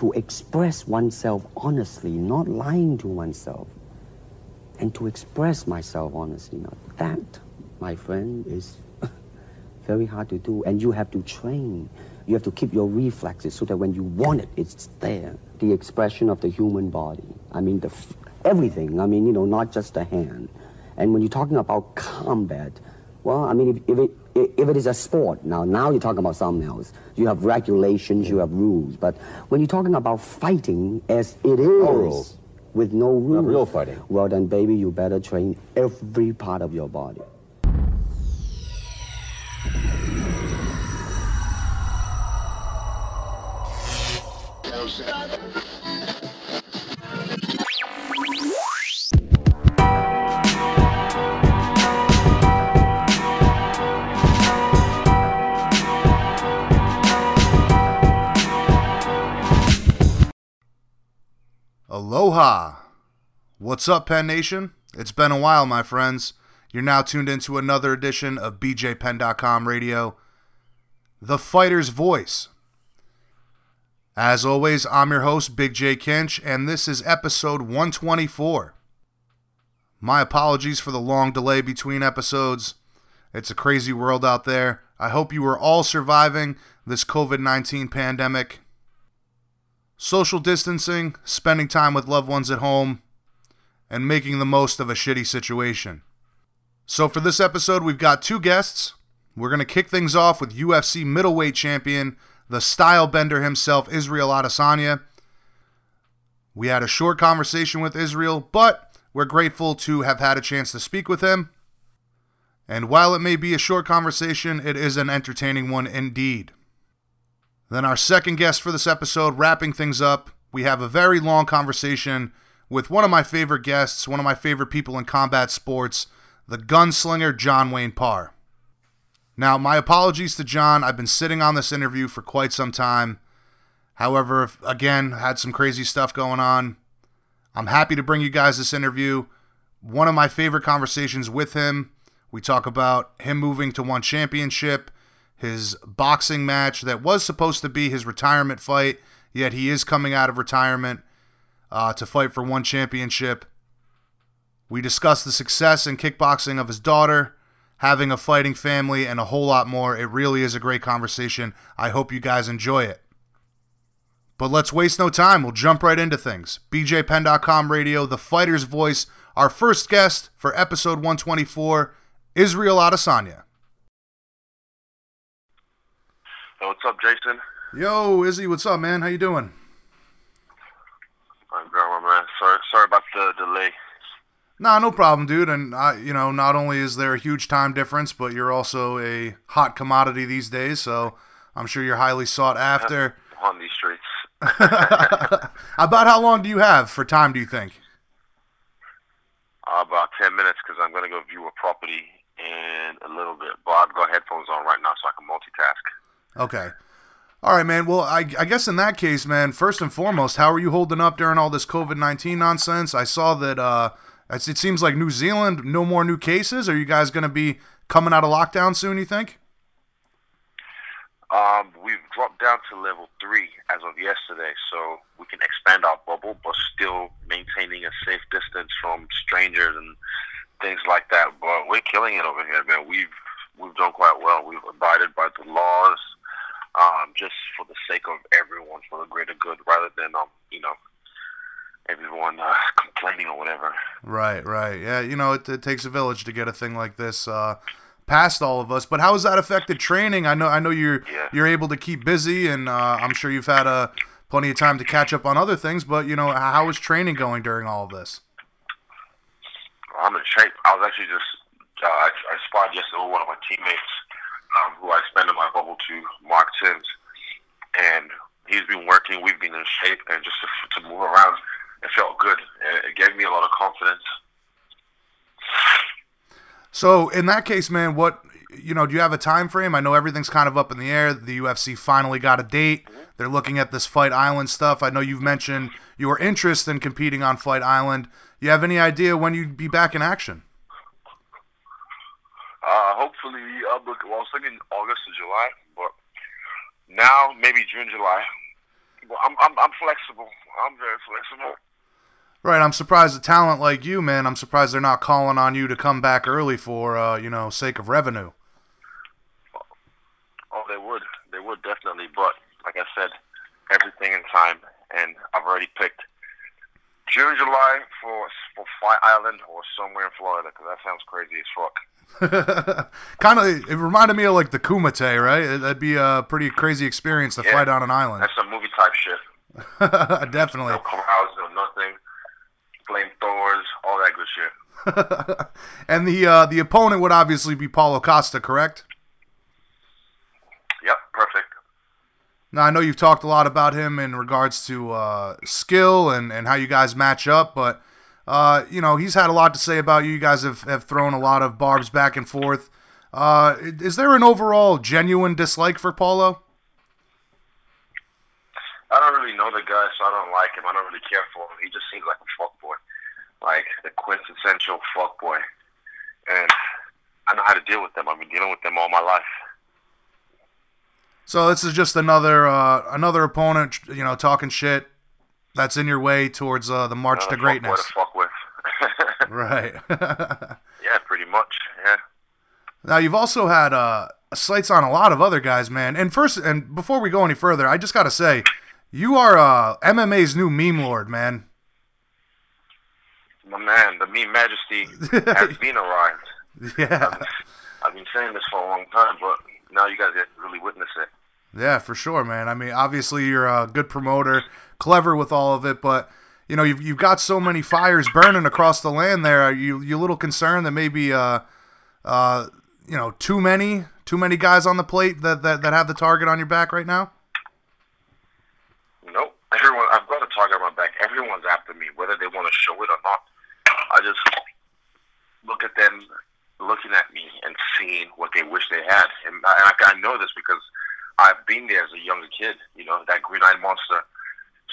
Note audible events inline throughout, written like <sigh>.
to express oneself honestly, not lying to oneself, and to express myself honestly, now that, my friend, is <laughs> very hard to do. And you have to train. You have to keep your reflexes so that when you want it, it's there. The expression of the human body. I mean, the everything. I mean, you know, not just the hand. And when you're talking about combat, well, I mean, if, if it if it is a sport now, now you're talking about something else. You have regulations, you have rules. But when you're talking about fighting, as it is, rules. with no rules, real fighting. Well, then, baby, you better train every part of your body. Aloha! What's up, Penn Nation? It's been a while, my friends. You're now tuned into another edition of BJPenn.com radio, The Fighter's Voice. As always, I'm your host, Big J. Kinch, and this is episode 124. My apologies for the long delay between episodes. It's a crazy world out there. I hope you are all surviving this COVID 19 pandemic social distancing, spending time with loved ones at home, and making the most of a shitty situation. So, for this episode, we've got two guests. We're going to kick things off with UFC middleweight champion, the style bender himself, Israel Adesanya. We had a short conversation with Israel, but we're grateful to have had a chance to speak with him. And while it may be a short conversation, it is an entertaining one indeed. Then, our second guest for this episode, wrapping things up, we have a very long conversation with one of my favorite guests, one of my favorite people in combat sports, the gunslinger John Wayne Parr. Now, my apologies to John. I've been sitting on this interview for quite some time. However, again, had some crazy stuff going on. I'm happy to bring you guys this interview. One of my favorite conversations with him. We talk about him moving to one championship, his boxing match that was supposed to be his retirement fight, yet he is coming out of retirement uh, to fight for one championship. We discuss the success in kickboxing of his daughter, having a fighting family, and a whole lot more. It really is a great conversation. I hope you guys enjoy it. But let's waste no time. We'll jump right into things. BJPenn.com radio, the fighter's voice. Our first guest for episode 124, Israel Adesanya. Hey, what's up, Jason? Yo, Izzy, what's up, man? How you doing? I'm my man. Sorry, sorry about the delay. Nah, no problem, dude. And I, you know, not only is there a huge time difference, but you're also a hot commodity these days. So I'm sure you're highly sought after. on these streets. <laughs> About how long do you have for time? Do you think? Uh, about 10 minutes because I'm going to go view a property in a little bit. But I've got headphones on right now so I can multitask. Okay. All right, man. Well, I, I guess in that case, man, first and foremost, how are you holding up during all this COVID 19 nonsense? I saw that uh, it seems like New Zealand, no more new cases. Are you guys going to be coming out of lockdown soon, you think? Um, we've dropped down to level three as of yesterday, so we can expand our bubble, but still maintaining a safe distance from strangers and things like that. But we're killing it over here, man. We've we've done quite well. We've abided by the laws, um, just for the sake of everyone, for the greater good, rather than um, you know, everyone uh, complaining or whatever. Right, right. Yeah, you know, it, it takes a village to get a thing like this uh, past all of us. But how has that affected training? I know, I know you're Yeah. you're able to keep busy, and uh, I'm sure you've had uh, plenty of time to catch up on other things. But you know, how is training going during all of this? I'm in shape. I was actually just uh, I, I sparred yesterday with one of my teammates, um, who I expanded my bubble to, Mark Sims, and he's been working. We've been in shape, and just to, to move around, it felt good. It gave me a lot of confidence. So in that case, man, what you know, do you have a time frame? I know everything's kind of up in the air. The UFC finally got a date. They're looking at this Fight Island stuff. I know you've mentioned your interest in competing on Fight Island. You have any idea when you'd be back in action? Uh, hopefully, uh, well, I was thinking August or July, but now maybe June, July. But I'm, I'm, I'm flexible. I'm very flexible. Right, I'm surprised a talent like you, man. I'm surprised they're not calling on you to come back early for, uh, you know, sake of revenue. Oh, they would, they would definitely. But like I said, everything in time, and I've already picked June, July for for Fight Island or somewhere in Florida because that sounds crazy as fuck. <laughs> kind of, it reminded me of like the Kumite, right? That'd be a pretty crazy experience to yeah, fight on an island. That's some movie type shit. <laughs> Definitely. No crowds, no nothing flamethrowers, all that good shit. <laughs> and the uh, the opponent would obviously be Paulo Costa, correct? Yep, perfect. Now I know you've talked a lot about him in regards to uh, skill and, and how you guys match up, but uh, you know he's had a lot to say about you. You guys have, have thrown a lot of barbs back and forth. Uh, is there an overall genuine dislike for Paulo? I don't really know the guy, so I don't like him. I don't really care for him. He just seems like a fuck boy, like the quintessential fuck boy. And I know how to deal with them. I've been dealing with them all my life. So this is just another uh, another opponent, you know, talking shit that's in your way towards uh, the march another to greatness. <laughs> right. <laughs> yeah, pretty much. Yeah. Now you've also had uh, sights on a lot of other guys, man. And first, and before we go any further, I just got to say, you are uh, MMA's new meme lord, man. My man, the meme majesty has <laughs> been arrived. Yeah. I've, I've been saying this for a long time, but now you guys get really witness it. Yeah, for sure, man. I mean, obviously you're a good promoter, clever with all of it, but you know you've you've got so many fires burning across the land. There, are you you a little concerned that maybe uh uh you know too many too many guys on the plate that that, that have the target on your back right now? Nope. Everyone, I've got a target on my back. Everyone's after me, whether they want to show it or not. I just look at them looking at me and seeing what they wish they had. And I, I know this because I've been there as a younger kid, you know, that green eyed monster.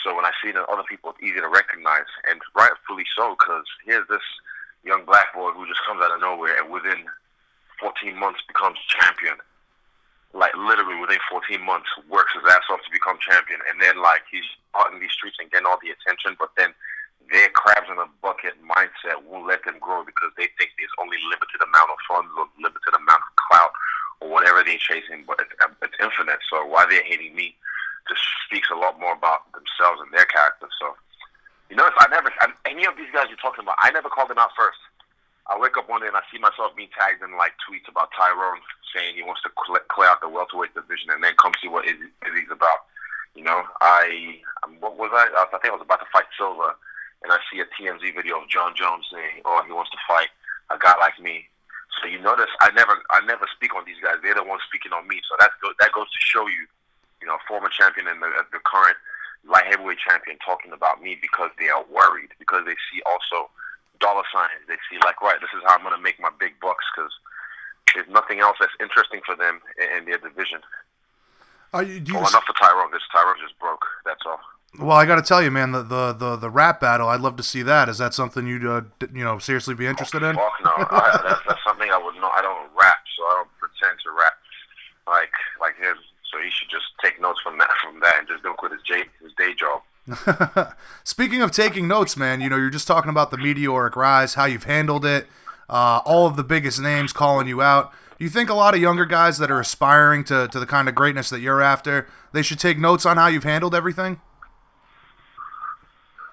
So when I see the other people, it's easy to recognize, and rightfully so, because here's this young black boy who just comes out of nowhere and within 14 months becomes champion. Like literally within 14 months, works his ass off to become champion, and then like he's out in these streets and getting all the attention, but then their crabs in a bucket mindset won't let them grow because they think there's only limited amount of funds or limited amount of clout or whatever they're chasing, but it's, it's infinite. So why they're hating me just speaks a lot more about themselves and their character. So you notice I never any of these guys you're talking about, I never called them out first. I wake up one day and I see myself being tagged in like tweets about Tyron saying he wants to clear, clear out the welterweight division and then come see what Izzy, Izzy's about. You know, I um, what was I? I think I was about to fight Silva, and I see a TMZ video of Jon Jones saying, "Oh, he wants to fight a guy like me." So you notice I never I never speak on these guys. They're the ones speaking on me. So that that goes to show you, champion and the, the current light heavyweight champion talking about me because they are worried because they see also dollar signs. They see like, right, this is how I'm going to make my big bucks because there's nothing else that's interesting for them in, in their division. Are you, do you well, enough for Tyron. This Tyron just broke. That's all. Well, I got to tell you, man, the, the, the, the rap battle. I'd love to see that. Is that something you'd uh, you know seriously be interested oh, in? Fuck no, I, that's, that's something I would not. I don't rap, so I don't pretend to rap like like him. So he should just take notes from that from that and just don't quit his day his day job. <laughs> Speaking of taking notes, man, you know, you're just talking about the meteoric rise, how you've handled it, uh, all of the biggest names calling you out. Do you think a lot of younger guys that are aspiring to, to the kind of greatness that you're after, they should take notes on how you've handled everything?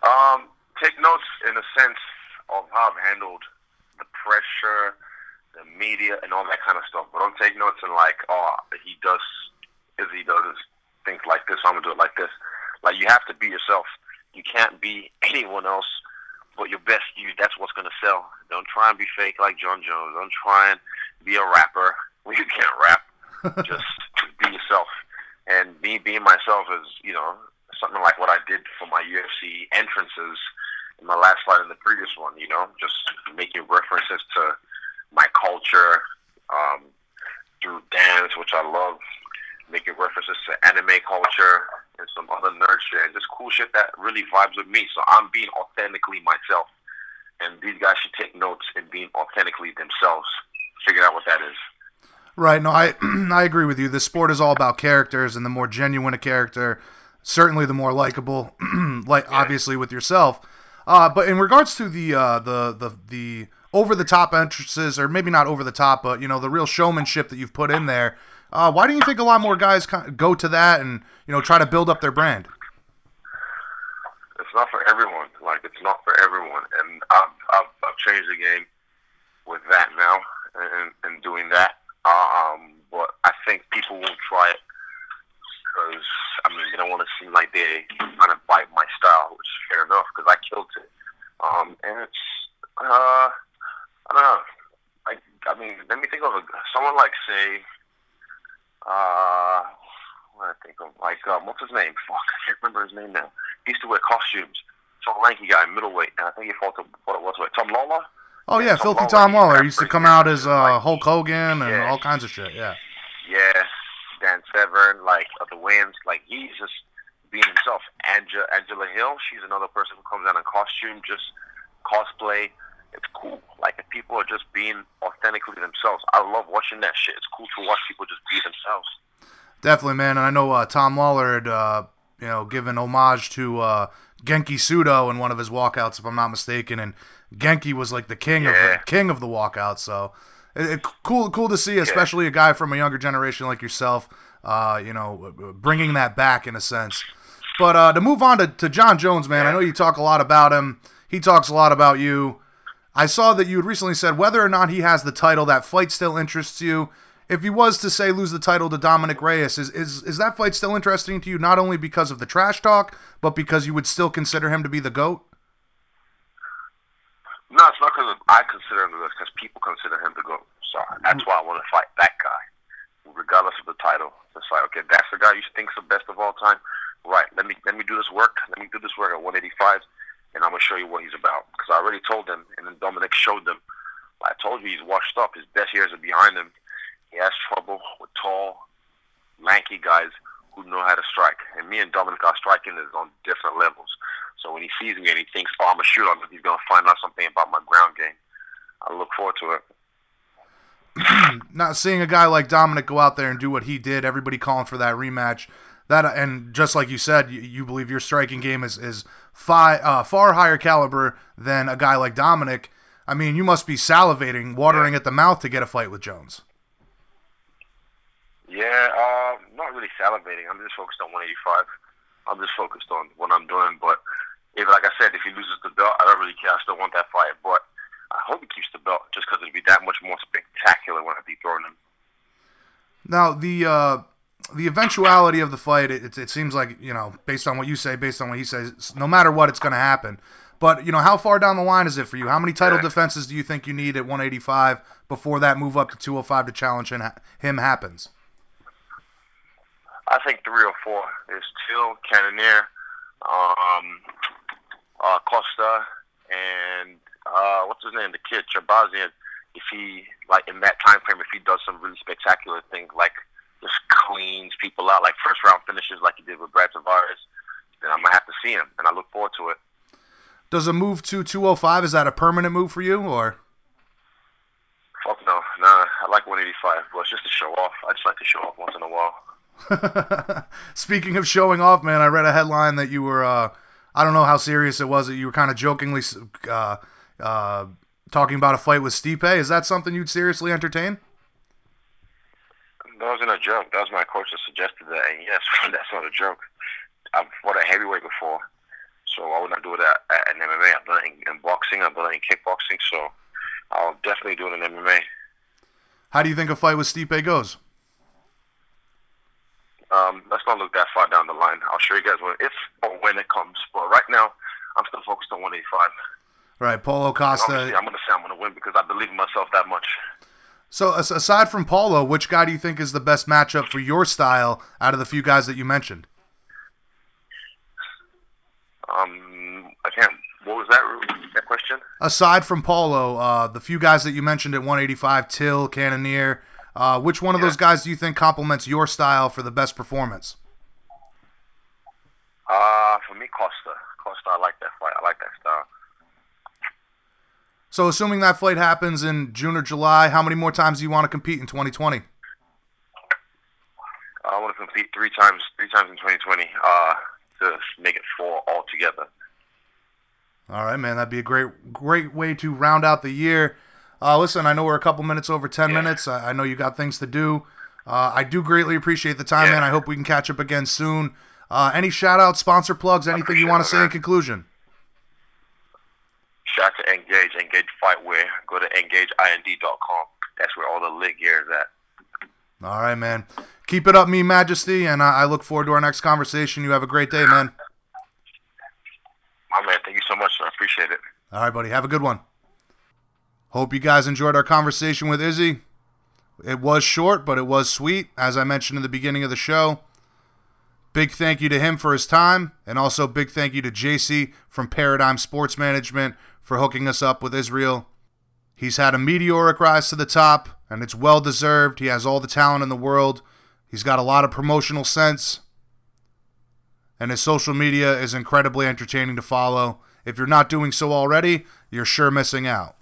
Um, take notes in the sense of how I've handled the pressure, the media, and all that kind of stuff. But don't take notes in like, oh, he does, is he does things like this, I'm gonna do it like this. Like you have to be yourself. You can't be <laughs> anyone else but your best you. That's what's gonna sell. Don't try and be fake like Jon Jones. Don't try and be a rapper when <laughs> you can't rap. <laughs> Just be yourself. And me being myself is, you know, something like what I did for my UFC entrances in my last fight and the previous one. You know, just making references to my culture um, through dance, which I love, making references to anime culture and some other nerd shit, and just cool shit that really vibes with me. So I'm being authentically myself, and these guys should take notes in being authentically themselves. Figure out what that is. Right. No, I <clears throat> I agree with you. The sport is all about characters, and the more genuine a character, certainly the more likable. <clears throat> like yeah. obviously with yourself. Uh, but in regards to the uh, the the the over the top entrances, or maybe not over the top, but you know the real showmanship that you've put in there. Uh, why do you think a lot more guys go to that and you know try to build up their brand? It's not for everyone. Like it's not for everyone, and I've I've, I've changed the game with that now and, and doing that. Um, but I think people won't try it because I mean they don't want to seem like they kind of bite my style, which is fair enough because I killed it. Um, and it's uh, I don't know. I I mean, let me think of a, someone like say, uh, what I think of like um, what's his name? Fuck, I can't remember his name now. He used to wear costumes. Tall, lanky guy, middleweight, and I think he fought to what it was. What, Tom Lawlor. Oh yeah, Tom Filthy Lawlor, Tom Lawlor used to come out as uh, Hulk Hogan and yeah. all kinds of shit. Yeah. Yeah, Dan Severn, like uh, the Wayans, like he's just being himself. Angela, Angela Hill, she's another person who comes out in costume, just cosplay. It's cool. Like if people are just being authentically themselves. I love watching that shit. It's cool to watch people just be themselves. Definitely, man. And I know uh, Tom Lawlor had, uh, you know, given homage to uh, Genki Sudo in one of his walkouts, if I'm not mistaken. And Genki was like the king yeah. of the king of the walkout. So it, it, cool, cool to see, especially yeah. a guy from a younger generation like yourself. Uh, you know, bringing that back in a sense. But uh, to move on to, to Jon Jones, man, I know you talk a lot about him. He talks a lot about you. I saw that you had recently said whether or not he has the title, that fight still interests you. If he was to say lose the title to Dominick Reyes, is, is is that fight still interesting to you? Not only because of the trash talk, but because you would still consider him to be the goat. No, it's not because I consider him the goat. Because people consider him the goat. So that's mm. why I want to fight that guy, regardless of the title. It's like, okay, that's the guy you think's the best of all time. Right. Let me let me do this work. Let me do this work at 185, and I'm gonna show you what he's about. Because I already told them, and then Dominick showed them. I told you he's washed up. His best years are behind him. He has trouble with tall, lanky guys who know how to strike. And me and Dominick are striking is on different levels. So when he sees me and he thinks, oh, I'm a shooter, he's to find out something about my ground game. I look forward to it. <clears throat> Not seeing a guy like Dominick go out there and do what he did, everybody calling for that rematch. That and just like you said, you, you believe your striking game is is fi- uh, far higher caliber than a guy like Dominick. I mean, you must be salivating, watering at the mouth to get a fight with Jones. Yeah, uh, not really salivating. I'm just focused on 185. I'm just focused on what I'm doing. But if, like I said, if he loses the belt, I don't really care. I still want that fight, but I hope he keeps the belt just because it'd be that much more spectacular when I dethrone him. Now the uh, the eventuality of the fight, it, it seems like you know, based on what you say, based on what he says, no matter what, it's going to happen. But you know, how far down the line is it for you? How many title defenses do you think you need at 185 before that move up to 205 to challenge him happens? I think three or four. There's Till, Cannonier, um, uh, Costa, and uh, what's his name? The kid, Shahbazyan. If he like in that time frame, if he does some really spectacular things, like just cleans people out, like first round finishes, like he did with Brad Tavares, then I'm gonna have to see him, and I look forward to it. Does a move to 205 is that a permanent move for you, or? Fuck no, nah. I like 185, but it's just to show off. I just like to show off once in a while. <laughs> Speaking of showing off, man, I read a headline that you were, uh, I don't know how serious it was, that you were kind of jokingly uh, uh, talking about a fight with Stipe. Is that something you'd seriously entertain? That wasn't a joke. That was my coach that suggested that. And yes, <laughs> that's not a joke. I've fought a heavyweight before, so I would not do it at, at, MMA? I've done it in, in boxing, I've done it in kickboxing, so I'll definitely do it in MMA. How do you think a fight with Stipe goes? Um, let's not look that far down the line. I'll show you guys when, if or when it comes. But right now, I'm still focused on 185. Right, Paulo Costa. I'm going to say I'm going to win because I believe in myself that much. So aside from Paulo, which guy do you think is the best matchup for your style out of the few guys that you mentioned? Um, I can't. What was that? That question? Aside from Paulo, uh, the few guys that you mentioned at 185, Till, Cannonier, uh, which one of Yeah. those guys do you think complements your style for the best performance? Uh, for me, Costa. Costa, I like that fight. I like that style. So assuming that flight happens in June or July, how many more times do you want to compete in 2020? I want to compete three times, three times in 2020. Uh, to make it four altogether. All right, man. That'd be a great, great way to round out the year. Uh, listen, I know we're a couple minutes over 10 Yeah. minutes. I, I know you got things to do. Uh, I do greatly appreciate the time, Yeah. man. I hope we can catch up again soon. Uh, any shout outs, sponsor plugs, anything you want to say in conclusion? Shout out to Engage, Engage Fightwear. Go to engageind.com. That's where all the lit gear is at. All right, man. Keep it up, me majesty, and I, I look forward to our next conversation. You have a great day, man. My man, thank you so much, sir. I appreciate it. All right, buddy. Have a good one. Hope you guys enjoyed our conversation with Izzy. It was short, but it was sweet, as I mentioned in the beginning of the show. Big thank you to him for his time, and also big thank you to JC from Paradigm Sports Management for hooking us up with Israel. He's had a meteoric rise to the top, and it's well deserved. He has all the talent in the world. He's got a lot of promotional sense, and his social media is incredibly entertaining to follow. If you're not doing so already, you're sure missing out.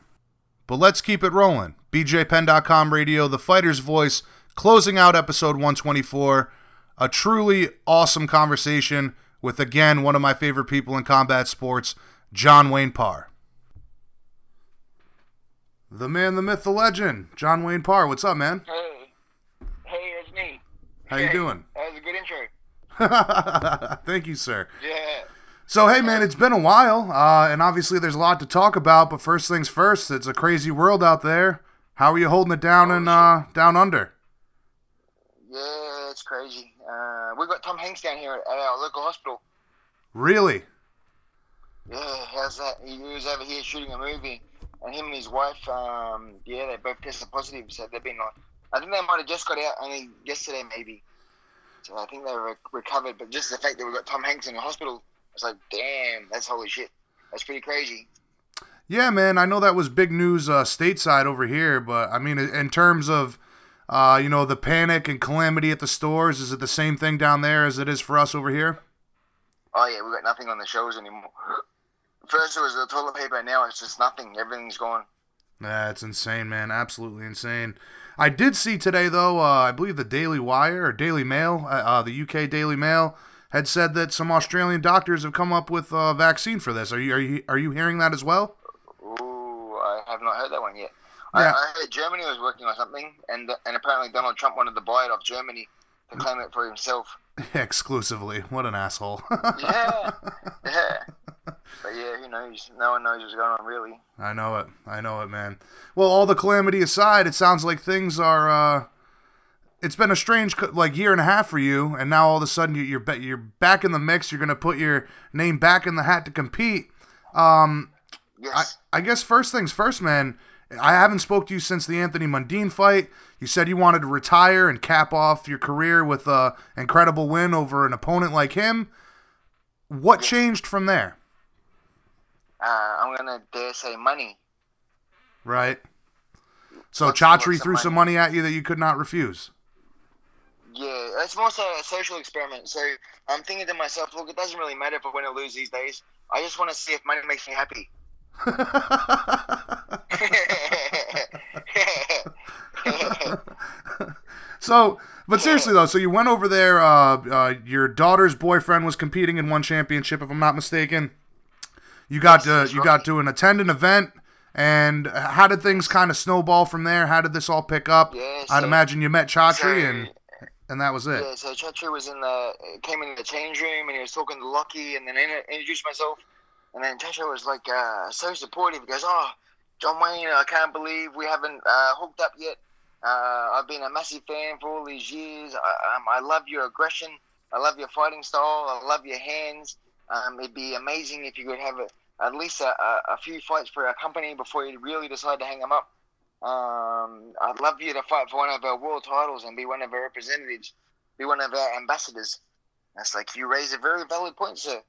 But let's keep it rolling. BJPenn.com radio, the fighter's voice, closing out episode 124. A truly awesome conversation with, again, one of my favorite people in combat sports, John Wayne Parr. The man, the myth, the legend, John Wayne Parr. What's up, man? Hey, hey, it's me. How you doing? That was a good intro. <laughs> Thank you, sir. Yeah. So, hey, man, it's been a while, uh, and obviously there's a lot to talk about. But first things first, it's a crazy world out there. How are you holding it down in uh, down under? Yeah, it's crazy. Uh, we got Tom Hanks down here at our local hospital. Really? Yeah, how's that? He was over here shooting a movie, and him and his wife, um, yeah, they both tested positive. So they've been like, I think they might have just got out only yesterday, maybe. So I think they were recovered. But just the fact that we got Tom Hanks in the hospital, it's like, damn, that's holy shit. That's pretty crazy. Yeah, man. I know that was big news uh, stateside over here, but I mean, in terms of uh, you know the panic and calamity at the stores, is it the same thing down there as it is for us over here? Oh yeah, we got nothing on the shows anymore. First it was the toilet paper, now it's just nothing. Everything's gone. That's it's insane, man. Absolutely insane. I did see today, though. Uh, I believe the Daily Wire or Daily Mail, uh, uh, the UK Daily Mail, had said that some Australian doctors have come up with a vaccine for this. Are you are you are you hearing that as well? Ooh, I have not heard that one yet. Yeah. I, I heard Germany was working on something, and and apparently Donald Trump wanted to buy it off Germany to claim it for himself. <laughs> Exclusively. What an asshole. Yeah, <laughs> yeah. But yeah, who knows? No one knows what's going on, really. I know it. I know it, man. Well, all the calamity aside, it sounds like things are. Uh, it's been a strange like year and a half for you, and now all of a sudden you- you're you're back in the mix. You're gonna put your name back in the hat to compete. Um, I, Yes. I guess first things first, man. I haven't spoke to you since the Anthony Mundine fight. You said you wanted to retire and cap off your career with a incredible win over an opponent like him. What changed from there? uh, I'm gonna dare say money. Right. So Lots and Chatri lots of threw some money. money at you that you could not refuse. Yeah, it's more so a social experiment. So I'm thinking to myself, look, it doesn't really matter if I win or lose these days. I just want to see if money makes me happy. <laughs> <laughs> so, but seriously though, so you went over there. Uh, uh, your daughter's boyfriend was competing in one championship, if I'm not mistaken. You got to you got to an attend an event, and how did things kind of snowball from there? How did this all pick up? Yeah, I'd imagine you met Chatri, so- and and that was it. Yeah, so Chatri was in the came in the change room and he was talking to Lucky, and then I introduced myself and then Chatri was like uh, so supportive. He goes, "Oh, John Wayne, I can't believe we haven't uh, hooked up yet. Uh, I've been a massive fan for all these years. I, um, I love your aggression. I love your fighting style. I love your hands. Um, it'd be amazing if you could have a, at least a, a, a few fights for our company before you really decide to hang them up." um, I'd love you to fight for one of our world titles and be one of our representatives, be one of our ambassadors. That's like you raise a very valid point, sir.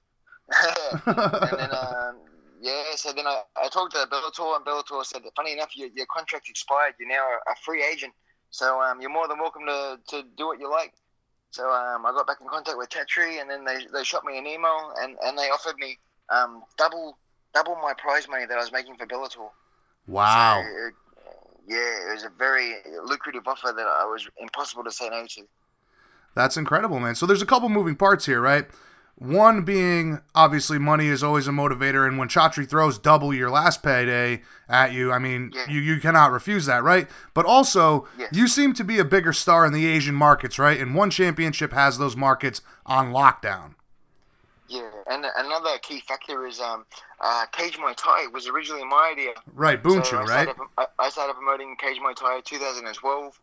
<laughs> and then, um, yeah, so then I, I talked to Bellator, and Bellator said that funny enough, your, your contract expired. You're now a, free agent, so um, you're more than welcome to, to do what you like. So um, I got back in contact with Chatri, and then they, they shot me an email, and, and they offered me um, double double my prize money that I was making for Bellator. Wow. So, it, yeah, it was a very lucrative offer that I was impossible to say no to. That's incredible, man. So there's a couple moving parts here, right? One being obviously money is always a motivator, and when Chatri throws double your last payday at you, I mean, Yeah. you, you cannot refuse that, right? But also, Yes. you seem to be a bigger star in the Asian markets, right? And one championship has those markets on lockdown. Yeah, and another key factor is um, uh, Cage Muay Thai was originally my idea. Right, So Bunchu, right? I, I started promoting Cage Muay Thai 2012,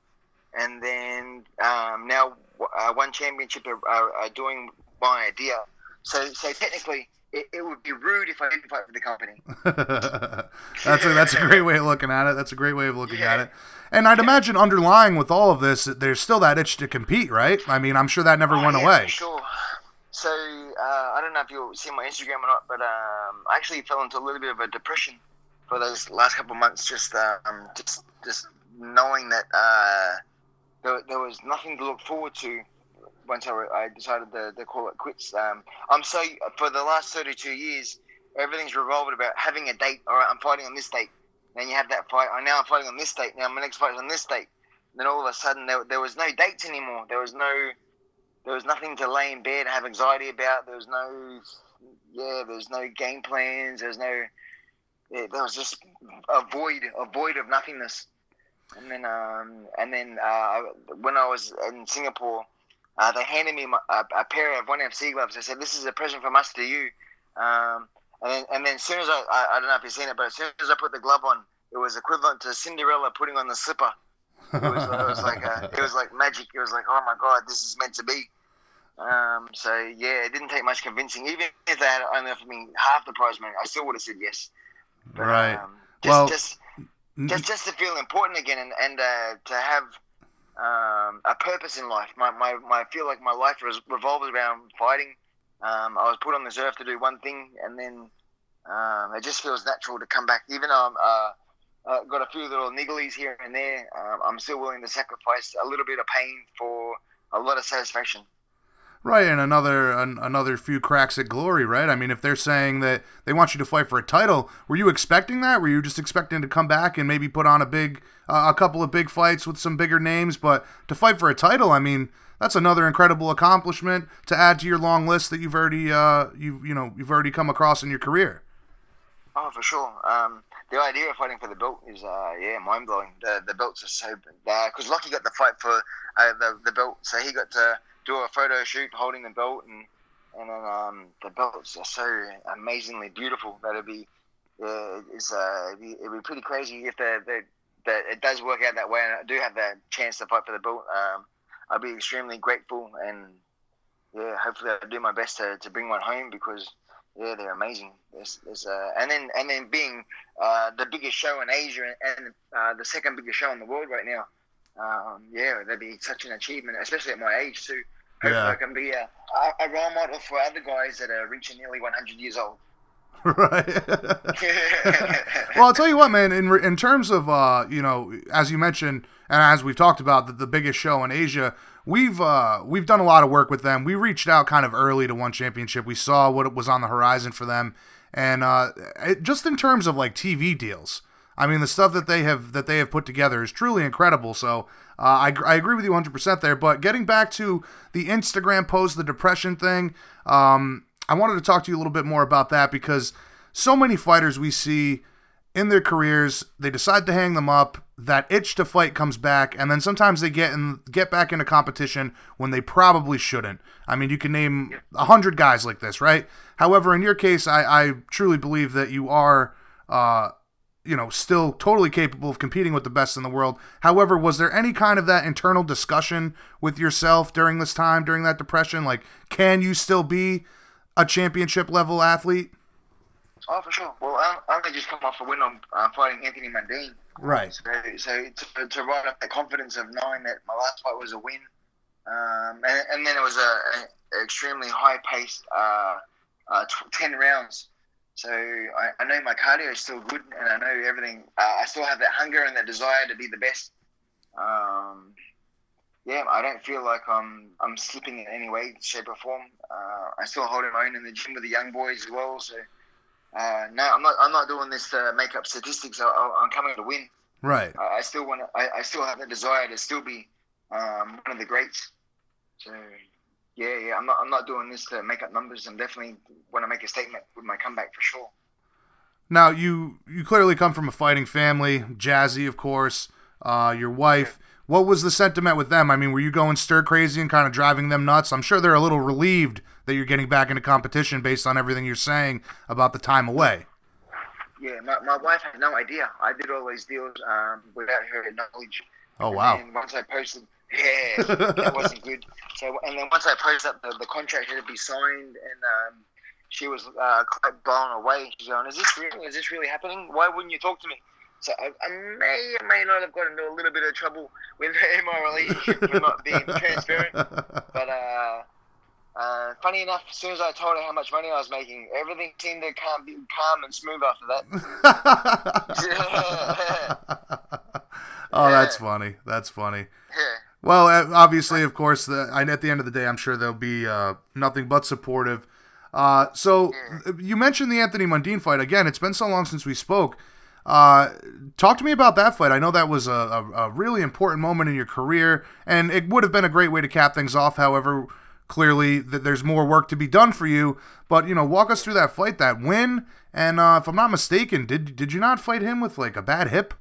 and then um, now uh, one championship are, are, are doing my idea. So, so technically, it, it would be rude if I didn't fight for the company. <laughs> that's a that's a great way of looking at it. That's a great way of looking at it. And I'd imagine underlying with all of this, there's still that itch to compete, right? I mean, I'm sure that never Oh, went yeah, away. Sure. So uh, I don't know if you'll see my Instagram or not, but um, I actually fell into a little bit of a depression for those last couple of months. Just um, just just knowing that uh, there, there was nothing to look forward to once I, I decided to, to call it quits. Um, I'm so for the last 32 years, everything's revolved about having a date. All right, I'm fighting on this date. Then you have that fight. Oh, now I'm fighting on this date. Now my next fight is on this date. Then all of a sudden there, there was no dates anymore. There was no there was nothing to lay in bed and have anxiety about. There was no, yeah, there was no game plans. There was no, yeah, there was just a void, a void of nothingness. And then, um, and then uh, when I was in Singapore, uh, they handed me my, a, a pair of 1MC gloves. They said, "This is a present from us to you." Um, and then, and then, as soon as I, I, I don't know if you've seen it, but as soon as I put the glove on, it was equivalent to Cinderella putting on the slipper. It was, it was like uh it was like magic. It was like, oh my god, this is meant to be. Um, so yeah, it didn't take much convincing. Even if they had only offered me half the prize money, I still would have said yes. But, Right. Um, just, Well- just, just, just to feel important again, and, and uh, to have um, a purpose in life. My, my, my, I feel like my life revolves around fighting. Um, I was put on this earth to do one thing, and then um, it just feels natural to come back. Even though i have uh, uh, got a few little nigglies here and there, um, I'm still willing to sacrifice a little bit of pain for a lot of satisfaction. Right, and another an, another few cracks at glory, right? I mean, if they're saying that they want you to fight for a title, were you expecting that? Were you just expecting to come back and maybe put on a big, uh, a couple of big fights with some bigger names? But to fight for a title, I mean, that's another incredible accomplishment to add to your long list that you've already, uh, you you know, you've already come across in your career. Oh, for sure. Um, the idea of fighting for the belt is, uh, yeah, mind blowing. The the belts are so because Lucky got the fight for uh, the the belt, so he got to do a photo shoot holding the belt, and and then um, the belts are so amazingly beautiful that it'd be uh, is uh, it'd be, it'd be pretty crazy if the, the that it does work out that way, and I do have that chance to fight for the belt. Um, I'd be extremely grateful, and yeah, hopefully I'll do my best to, to bring one home because yeah, they're amazing. There's, there's, uh, and then and then being uh, the biggest show in Asia and uh, the second biggest show in the world right now. Um, yeah, that'd be such an achievement, especially at my age too. Hopefully, Yeah. I can be a, a, role model for other guys that are reaching nearly 100 years old. <laughs> right. <laughs> well, I'll tell you what, man. In in terms of uh, you know, as you mentioned, and as we've talked about, the, the biggest show in Asia, we've uh, we've done a lot of work with them. We reached out kind of early to one championship. We saw what was on the horizon for them, and uh, it, just in terms of like TV deals. I mean, the stuff that they have that they have put together is truly incredible. So uh, I, I agree with you 100 percent there. But getting back to the Instagram post, the depression thing, um, I wanted to talk to you a little bit more about that because so many fighters we see in their careers, they decide to hang them up. That itch to fight comes back, and then sometimes they get in, get back into competition when they probably shouldn't. I mean, you can name a hundred guys like this, right? However, in your case, I, I truly believe that you are, uh, you know, still totally capable of competing with the best in the world. However, was there any kind of that internal discussion with yourself during this time, during that depression? Like, can you still be a championship level athlete? Oh, for sure. Well, I I only just come off a win on uh, fighting Anthony Mundine. Right. So, so to, to ride up the confidence of knowing that my last fight was a win, um, and, and then it was a, a extremely high paced uh, uh, t- ten rounds. So I, I know my cardio is still good, and I know everything. Uh, I still have that hunger and that desire to be the best. Um, yeah, I don't feel like I'm I'm slipping in any way, shape, or form. Uh, I still hold my own in the gym with the young boys as well. So uh, no, I'm not I'm not doing this to make up statistics. I, I'm coming to win. Right. I, I still want to. I, I still have the desire to still be um, one of the greats. So yeah, yeah, I'm not I'm not doing this to make up numbers. I'm definitely want to make a statement with my comeback for sure. Now you you clearly come from a fighting family, Jazzy, of course. Uh, your wife. What was the sentiment with them? I mean, were you going stir crazy and kind of driving them nuts? I'm sure they're a little relieved that you're getting back into competition based on everything you're saying about the time away. Yeah, my, my wife had no idea. I did all these deals um, without her knowledge. Oh wow! And once I posted, yeah, that wasn't good. So, and then once I posted up the, the contract had to be signed, and um, she was uh, quite blown away. She's going, "Is this real? Is this really happening? Why wouldn't you talk to me?" So I, I may or may not have got into a little bit of trouble with her in my relationship for not being transparent. But uh, uh, funny enough, as soon as I told her how much money I was making, everything seemed to calm, be calm and smooth after that. <laughs> <laughs> oh, that's funny. That's funny. yeah. Well, obviously, of course, the, I, at the end of the day, I'm sure they'll be uh, nothing but supportive. Uh, so, you mentioned the Anthony Mundine fight again. It's been so long since we spoke. Uh, talk to me about that fight. I know that was a, a, a, really important moment in your career, and it would have been a great way to cap things off. However, clearly that there's more work to be done for you. But you know, walk us through that fight, that win, and uh, if I'm not mistaken, did did you not fight him with like a bad hip?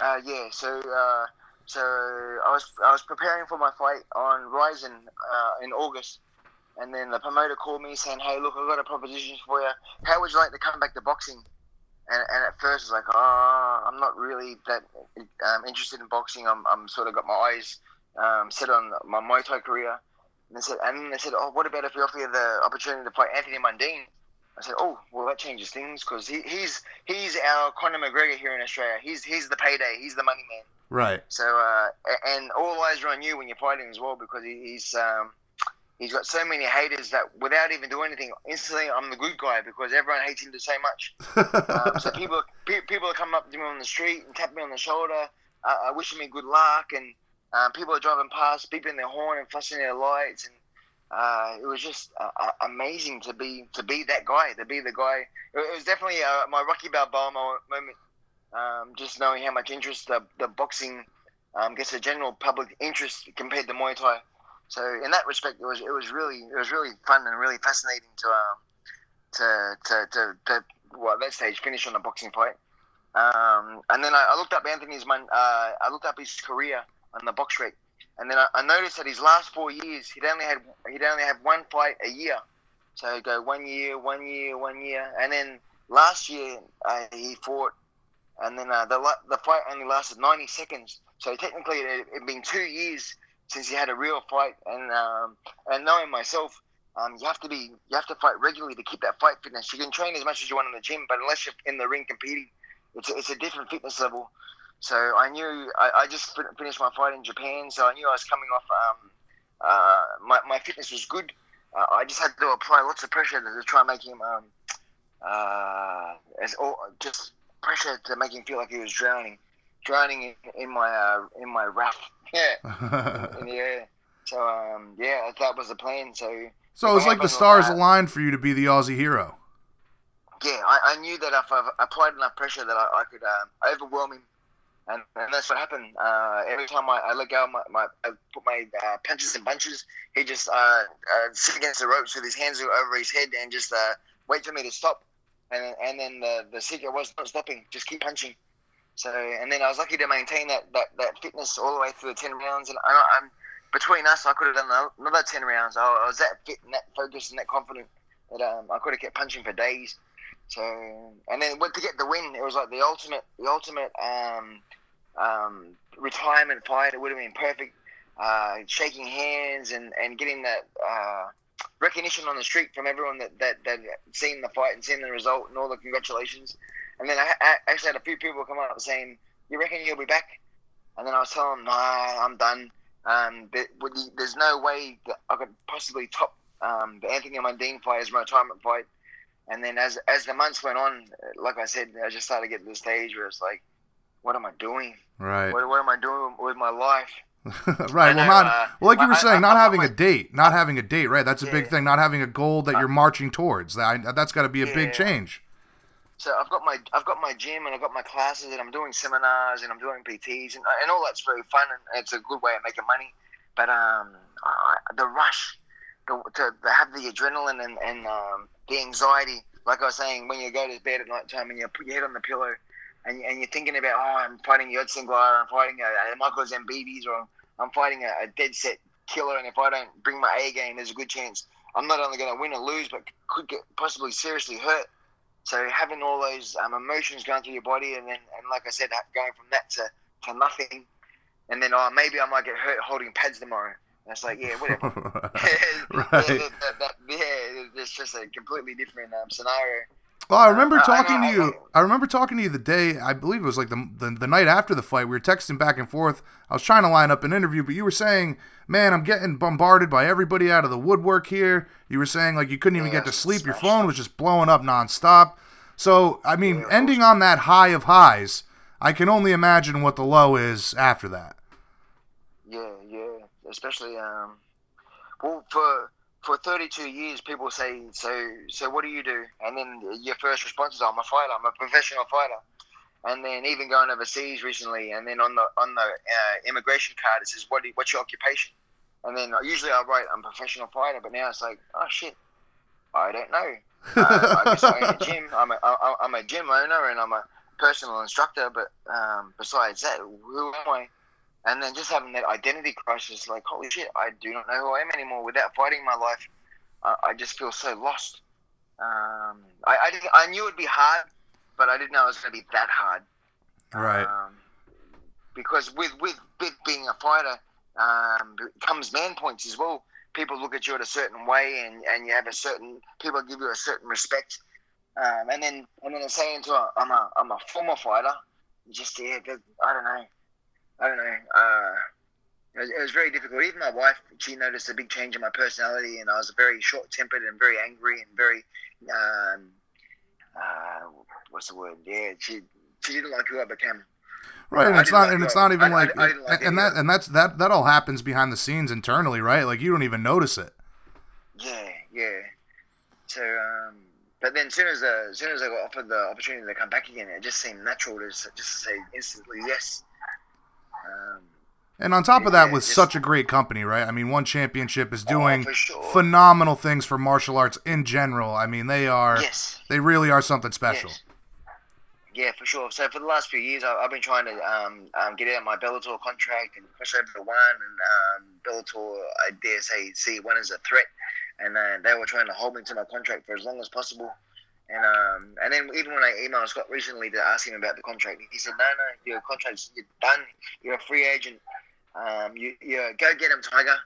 Uh, yeah. So, uh, so I was I was preparing for my fight on Rizin uh, in August. And then the promoter called me saying, "Hey, look, I've got a proposition for you. How would you like to come back to boxing?" and, and at first it's like, oh, I'm not really that um, interested in boxing. I'm, I'm sort of got my eyes um, set on my Muay Thai career. And they said, and they said, oh, what about if we offer you the opportunity to fight Anthony Mundine? I said, oh, well, that changes things because he, he's he's our Conor McGregor here in Australia. He's he's the payday. He's the money man. Right. So, uh, and all eyes are on you when you're fighting as well because he, he's um, he's got so many haters that without even doing anything, instantly I'm the good guy because everyone hates him to so much. <laughs> um, so people pe- people are coming up to me on the street and tap me on the shoulder, uh, uh, wishing me good luck, and um, people are driving past, beeping their horn and flashing their lights, and uh, it was just uh, amazing to be to be that guy, to be the guy. It was definitely uh, my Rocky Balboa moment. Um, just knowing how much interest the, the boxing um, gets the general public interest compared to Muay Thai. So in that respect, it was it was really it was really fun and really fascinating to um, to, to, to, to well, at that stage finish on a boxing fight. Um, and then I, I, looked up Anthony's man. Uh, I looked up his career on the BoxRec, and then I, I, noticed that his last four years he'd only had he'd only had one fight a year. So he'd go one year, one year, one year, and then last year uh, he fought, and then uh, the the fight only lasted ninety seconds. So technically, it had been two years since he had a real fight. And um, and knowing myself, um, you have to be you have to fight regularly to keep that fight fitness. You can train as much as you want in the gym, but unless you're in the ring competing, it's a, it's a different fitness level. So I knew I, I just finished my fight in Japan, so I knew I was coming off. Um, uh, my my fitness was good. Uh, I just had to apply lots of pressure to, to try and make him um, uh, as all, just pressure to make him feel like he was drowning, drowning in, in my uh, in my wrath. <laughs> Yeah, <laughs> in the air. So um, yeah, that was the plan. So so it was like the stars aligned for you to be the Aussie hero. Yeah, I, I knew that if I applied enough pressure that I, I could um, overwhelm him, and, and that's what happened. Uh, every time I, I let go, my, my I put my uh, punches and bunches. He just uh, uh, sit against the ropes with his hands over his head and just uh, wait for me to stop. And and then the the secret was not stopping, just keep punching. So and then I was lucky to maintain that, that, that fitness all the way through the ten rounds. And I, I'm between us, I could have done another ten rounds. I, I was that fit and that focused and that confident that um, I could have kept punching for days. So and then to get the win, it was like the ultimate the ultimate um, um, retirement fight. It would have been perfect. Uh, shaking hands and, and getting that uh, recognition on the street from everyone that that that seen the fight and seen the result and all the congratulations. And then I, I actually had a few people come up saying, "You reckon you'll be back?" And then I was telling them, "Nah, I'm done. Um, there's no way that I could possibly top um, the Anthony Mundine fight as my retirement fight." And then as as the months went on, like I said, I just started getting to the stage where it's like, "What am I doing? Right. What, what am I doing with my life?" <laughs> right. know, well, not uh, well, like you were I- saying, I- not I- having a date, not having a date. Right. That's a big thing. Not having a goal that you're marching towards. That that's got to be a big change. So I've got my I've got my gym and I've got my classes and I'm doing seminars and I'm doing PTs and, and all that's very fun and it's a good way of making money. But um, I, the rush, to, to have the adrenaline and, and um, the anxiety, like I was saying, when you go to bed at night time and you put your head on the pillow and, and you're thinking about, oh, I'm fighting Glyer, I'm fighting a, a Michael Zambidis or I'm fighting a, a dead set killer and if I don't bring my A game, there's a good chance I'm not only going to win or lose, but could get possibly seriously hurt. So having all those um, emotions going through your body, and then and like I said, going from that to, to nothing, and then oh maybe I might get hurt holding pads tomorrow. It's like yeah, whatever. <laughs> <laughs> right. that, that, that, yeah, it's just a completely different um, scenario. Well, I remember Uh, I- talking I- to you. I- I remember talking to you the day. I believe it was like the, the the night after the fight. We were texting back and forth. I was trying to line up an interview, but you were saying, "Man, I'm getting bombarded by everybody out of the woodwork here." You were saying like you couldn't even Yeah, get to sleep. Your phone was just blowing up nonstop. So, I mean, Yeah. ending on that high of highs, I can only imagine what the low is after that. Yeah, yeah. Especially um, well for for 32 years, people say, so so what do you do? And then your first response is, I'm a fighter. I'm a professional fighter. And then even going overseas recently, and then on the on the uh, immigration card it says, what do you, what's your occupation? And then usually I write, I'm a professional fighter, but now it's like, oh shit, I don't know. <laughs> Uh, I guess I own a gym. I'm a, I- I'm a gym owner and I'm a personal instructor, but um, besides that, who am I? And then just having that identity crisis, like, holy shit, I do not know who I am anymore. Without fighting my life, I, I just feel so lost. Um, I, I, didn't, I knew it'd be hard, but I didn't know it was going to be that hard. Right. Um, because with, with with being a fighter um, comes man points as well. People look at you in a certain way, and, and you have a certain people give you a certain respect. Um, and then and then saying to a, I'm a I'm a former fighter, just yeah, I don't know, I don't know. Uh, it, was, it was very difficult. Even my wife, she noticed a big change in my personality, and I was very short tempered and very angry and very um, uh, what's the word? Yeah, she she didn't like who I became. Right, and I it's didn't like and it's not even I- like, I like and that, and that's that, that all happens behind the scenes internally, right? Like you don't even notice it. Yeah, yeah. So, um, but then as soon as uh, as soon as I got offered the opportunity to come back again, it just seemed natural to s- just say instantly yes. Um, And on top of that, with such a great company, right? I mean, One Championship is doing Oh, sure. phenomenal things for martial arts in general. I mean, they are, yes. they really are something special. Yes. Yeah, for sure. So for the last few years, I- I've been trying to um, um, get out of my Bellator contract and push over to one. And um, Bellator, I dare say, see one as a threat, and uh, they were trying to hold me to my contract for as long as possible. And um, and then even when I emailed Scott recently to ask him about the contract, he said, "No, no, your contract's you're done. You're a free agent. Um, you, you go get him, Tiger."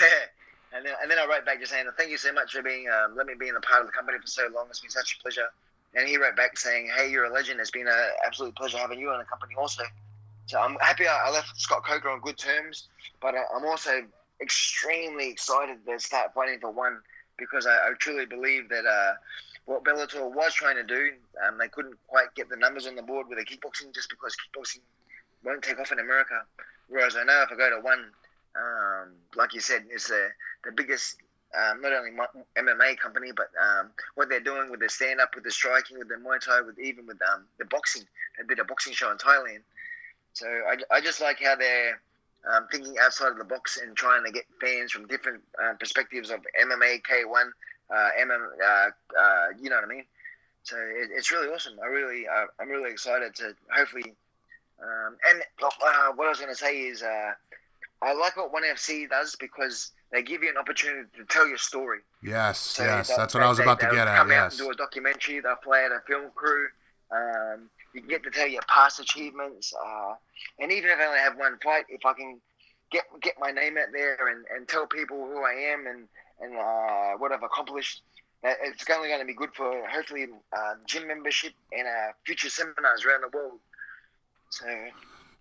<laughs> and then and then I wrote back just saying, "Thank you so much for being um, let me be in a part of the company for so long. It's been such a pleasure." And he wrote back saying, "Hey, you're a legend. It's been an absolute pleasure having you in the company also." So I'm happy I left Scott Coker on good terms, but I- I'm also extremely excited to start fighting for one because I, I truly believe that uh, what Bellator was trying to do, um, they couldn't quite get the numbers on the board with the kickboxing just because kickboxing won't take off in America. Whereas I know if I go to one, um, like you said, it's the the biggest um, not only MMA company, but um, what they're doing with the stand up, with the striking, with the Muay Thai, with even with um, the boxing. They did a boxing show in Thailand. So I, I just like how they're um, thinking outside of the box and trying to get fans from different uh, perspectives of MMA, K1, uh, MM, uh, uh, you know what I mean? So it, it's really awesome. I really, uh, I'm really excited to hopefully. Um, and uh, what I was going to say is, uh, I like what One FC does because they give you an opportunity to tell your story. Yes, So yes, that's what I was about to get at. Come out and do a documentary. They'll fly out a film crew. Um, you can get to tell your past achievements. Uh, and even if I only have one fight, if I can get get my name out there and, and tell people who I am and, and uh, what I've accomplished. It's only going to be good for hopefully uh, gym membership and uh, future seminars around the world. So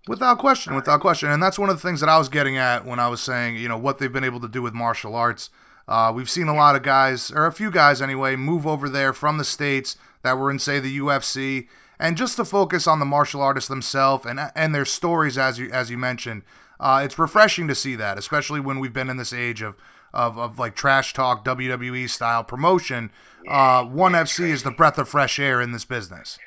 Without question, without question. And that's one of the things that I was getting at when I was saying, you know, what they've been able to do with martial arts. Uh, we've seen a lot of guys, or a few guys anyway, move over there from the States that were in, say, the UFC, and just to focus on the martial artists themselves and and their stories, as you as you mentioned. Uh, it's refreshing to see that, especially when we've been in this age of of, of like trash talk WWE style promotion. Uh, One FC is the breath of fresh air in this business.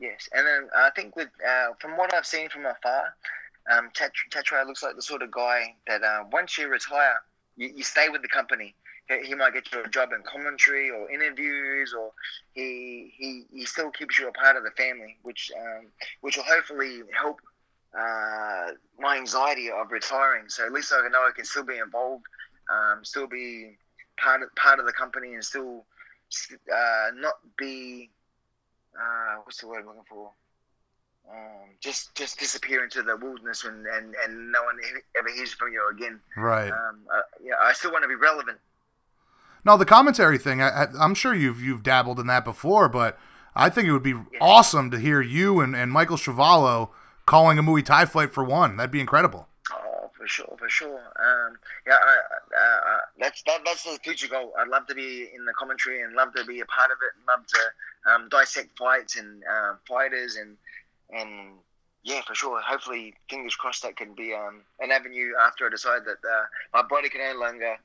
Yes, and then I think with uh, from what I've seen from afar, um, Chatri looks like the sort of guy that uh, once you retire, you, you stay with the company. He, he might get you a job in commentary or interviews, or he he, he still keeps you a part of the family, which um, which will hopefully help uh, my anxiety of retiring. So at least I know I can still be involved, um, still be part of part of the company, and still uh, not be uh, what's the word I'm looking for? Um, just just disappear into the wilderness and, and, and no one ever hears from you again. Right. Um, uh, yeah, I still want to be relevant. No, the commentary thing. I, am sure you've you've dabbled in that before, but I think it would be yeah. awesome to hear you and, and Michael Schiavello calling a Muay Thai fight for one. That'd be incredible. For sure, for sure. Um, yeah, I, that's that, that's the future goal. I'd love to be in the commentary and love to be a part of it. Love to um, dissect fights and uh, fighters and and yeah, for sure. Hopefully, fingers crossed that can be um, an avenue after I decide that uh, my body can no longer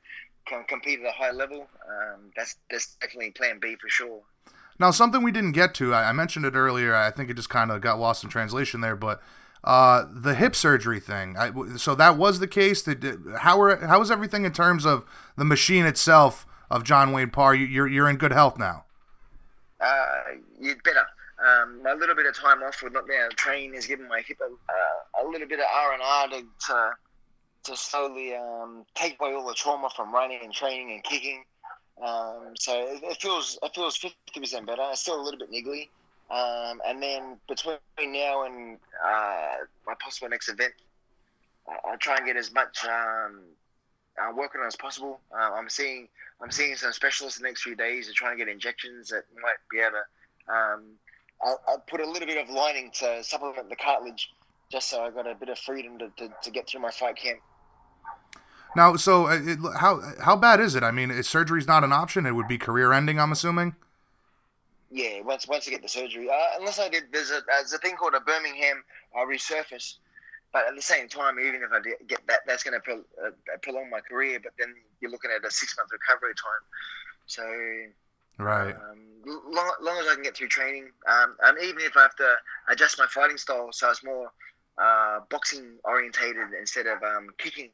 can compete at a high level. Um, that's that's definitely Plan B for sure. Now, something we didn't get to, I mentioned it earlier. I think it just kind of got lost in translation there, but uh, the hip surgery thing. I, so that was the case. That how is everything in terms of the machine itself of John Wayne Parr? You're you're in good health now uh, you'd better. Um, a little bit of time off with not being able to train has given my hip a, uh, a little bit of R and R to, to to slowly um, take away all the trauma from running and training and kicking. Um, so it, it, feels it feels fifty percent better. It's still a little bit niggly. Um, and then between now and uh, my possible next event, I'll try and get as much um, uh, working on as possible. Uh, I'm seeing I'm seeing some specialists the next few days to try and get injections that might be able to. Um, I'll, I'll, put a little bit of lining to supplement the cartilage, just so I got a bit of freedom to, to, to get through my fight camp. Now, so uh, it, how how bad is it? I mean, is surgery's not an option? It would be career ending. I'm assuming. Yeah, once once I get the surgery, uh, unless I did, there's a there's a thing called a Birmingham uh, resurface, but at the same time, even if I did get that, that's going to pro- uh, prolong my career. But then you're looking at a six month recovery time. So, right. Um, long, long as I can get through training, um, and even if I have to adjust my fighting style so it's more uh, boxing orientated instead of um, kicking.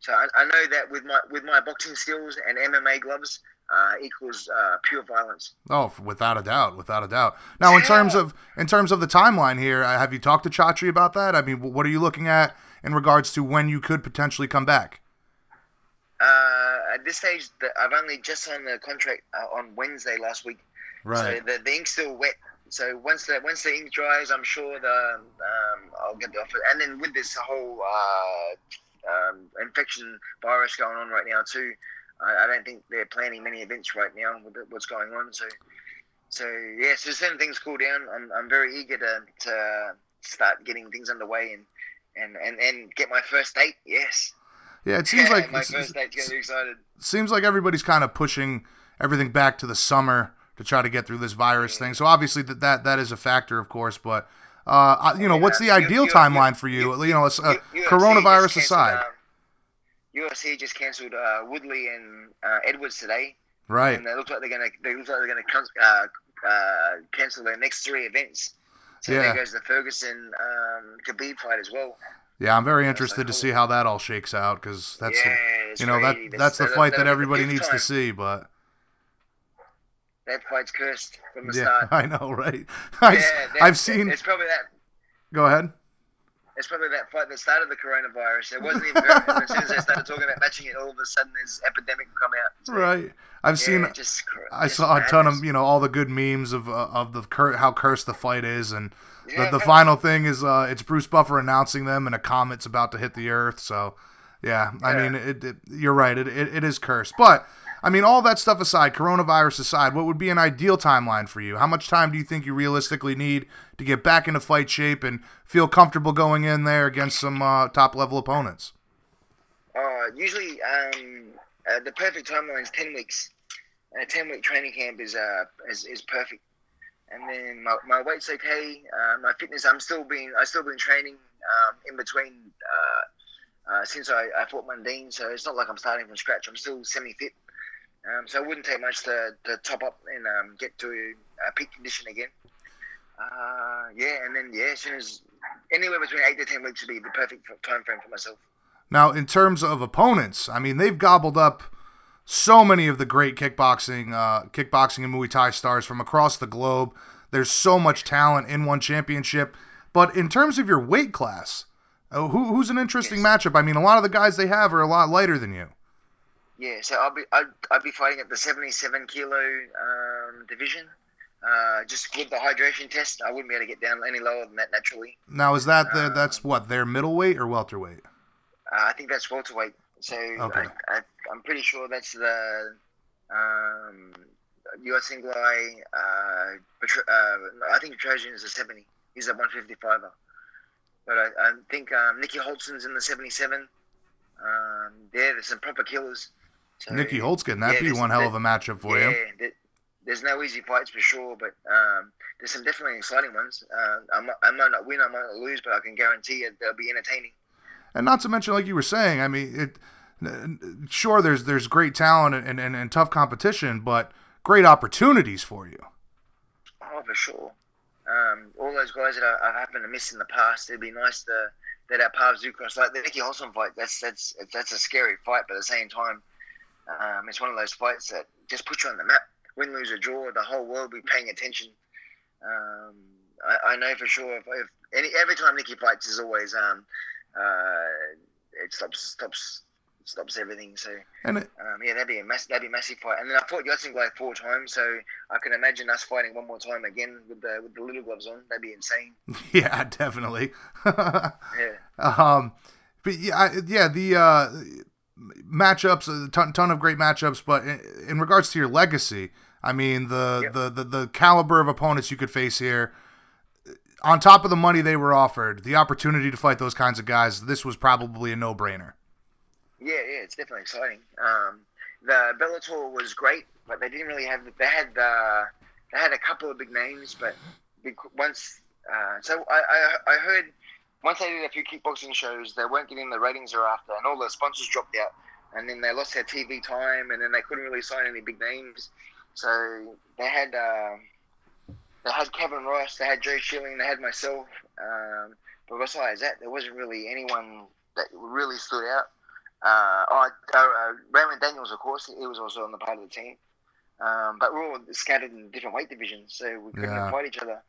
So I, I, know that with my with my boxing skills and MMA gloves, uh, equals uh, pure violence. Oh, without a doubt, without a doubt. Now, in terms of in terms of the timeline here, uh, have you talked to Chatri about that? I mean, what are you looking at in regards to when you could potentially come back? Uh, at this stage, I've only just signed the contract uh, on Wednesday last week. Right. So the, the ink's still wet. So once the once the ink dries, I'm sure the um, I'll get the offer. And then with this whole uh, um, infection virus going on right now too, I, I, don't think they're planning many events right now with what's going on. So, so yeah, so certain things cool down. I'm, I'm very eager to, to start getting things underway and, and, and, and get my first date. Yes. Yeah, it seems like my first date's gonna be excited. Seems like everybody's kind of pushing everything back to the summer to try to get through this virus yeah. thing. So obviously that, that that is a factor, of course. But uh, you know, yeah, what's the ideal you, timeline for you? You, you know, uh, coronavirus aside. Um, UFC just cancelled uh, Woodley and uh, Edwards today. Right. And they look like they're gonna. They look like they're gonna uh, uh, cancel their next three events. So yeah. there goes the Ferguson um, Khabib fight as well. Yeah, I'm very interested to see how that all shakes out because that's yeah, the, you know that that's, the fight that everybody needs time. to see. But that fight's cursed from the yeah, start. <laughs> I know, right? <laughs> I, yeah, I've seen. It's probably that. Go ahead. It's probably that fight that started the coronavirus. It wasn't even very, as soon as they started talking about matching it, all of a sudden this epidemic come out. So, right. I've yeah, seen. Just, I just saw a ton of you know all the good memes of uh, of the cur- how cursed the fight is, and yeah, the, the final thing is uh, it's Bruce Buffer announcing them, and a comet's about to hit the Earth. So, Yeah, I mean, it, it, you're right. It, it, it is cursed. But, I mean, all that stuff aside, coronavirus aside, what would be an ideal timeline for you? How much time do you think you realistically need to get back into fight shape and feel comfortable going in there against some uh, top level opponents? Uh, usually, um, uh, the perfect timeline is ten weeks. And a ten week training camp is uh is, is perfect. And then my, my weight's okay. Uh, my fitness, I'm still being I still been training um, in between uh, uh, since I, I fought Mundine. So it's not like I'm starting from scratch. I'm still semi fit. Um, so it wouldn't take much to, to top up and um, get to a peak condition again. Uh, yeah, and then yeah, as soon as anywhere between eight to ten weeks would be the perfect time frame for myself. Now, in terms of opponents, I mean, they've gobbled up so many of the great kickboxing, uh, kickboxing and Muay Thai stars from across the globe. There's so much talent in one championship. But in terms of your weight class, uh, who, who's an interesting matchup? I mean, a lot of the guys they have are a lot lighter than you. Yeah, so I'll be I'd, I'd be fighting at the 77 kilo um, division. Uh, just with the hydration test, I wouldn't be able to get down any lower than that naturally. Now, is that the, that's what their middleweight or welterweight? Uh, I think that's welterweight. So Okay. I, I'm pretty sure that's the um, Yodsanklai. Uh, Petro- uh, I think Trojan is a 70. He's a 155er. But I, I think um, Nieky Holzken's in the 77. Um, there, there's some proper killers. So, Nieky Holzken, that'd yeah, be one hell there- of a matchup for yeah, you. there- there's no easy fights for sure, but um, there's some definitely exciting ones. Uh, I, might, I might not win, I might not lose, but I can guarantee it, they'll be entertaining. And not to mention, like you were saying, I mean, it. Sure, there's there's great talent and, and, and tough competition, but great opportunities for you. Oh, for sure. Um, all those guys that I, I've happened to miss in the past, it'd be nice to that our paths do cross. Like the Nieky Holzken fight, that's that's that's a scary fight, but at the same time, um, it's one of those fights that just puts you on the map. Win, lose, or draw, the whole world will be paying attention. Um, I, I know for sure if, if any every time Nieky fights is always um, uh, it stops stops stops everything. So And it, um, yeah, that'd be a mass, that'd be a massive fight. And then I fought Yodsanklai four times, so I can imagine us fighting one more time again with the with the little gloves on. That'd be insane. <laughs> yeah, definitely. <laughs> Yeah. um, but yeah, I, yeah, the uh, matchups, a ton, ton of great matchups. But in, in regards to your legacy, I mean, the, Yep. the, the the caliber of opponents you could face here. On top of the money they were offered, the opportunity to fight those kinds of guys, this was probably a no-brainer. Yeah, yeah, it's definitely exciting. Um, the Bellator was great, but they didn't really have. They had uh, they had a couple of big names, but once uh, so I, I I heard once they did a few kickboxing shows, they weren't getting the ratings they're after, and all the sponsors dropped out, and then they lost their TV time, and then they couldn't really sign any big names. So they had uh, they had Kevin Ross, they had Joe Schilling, they had myself, um, but besides that, there wasn't really anyone that really stood out. Uh, oh, uh, uh, Raymond Daniels, of course, he was also on the part of the team. Um, but we're all scattered in different weight divisions, so we couldn't Yeah. fight each other.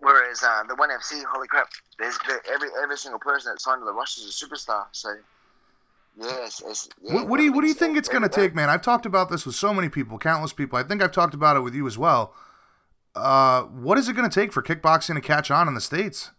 Whereas uh, the ONE FC, holy crap, there's there, every every single person that signed to the roster is a superstar. So, yeah, it's, it's, yeah what, what do you What do you think it's going to take, man? I've talked about this with so many people, countless people. I think I've talked about it with you as well. Uh, what is it going to take for kickboxing to catch on in the states?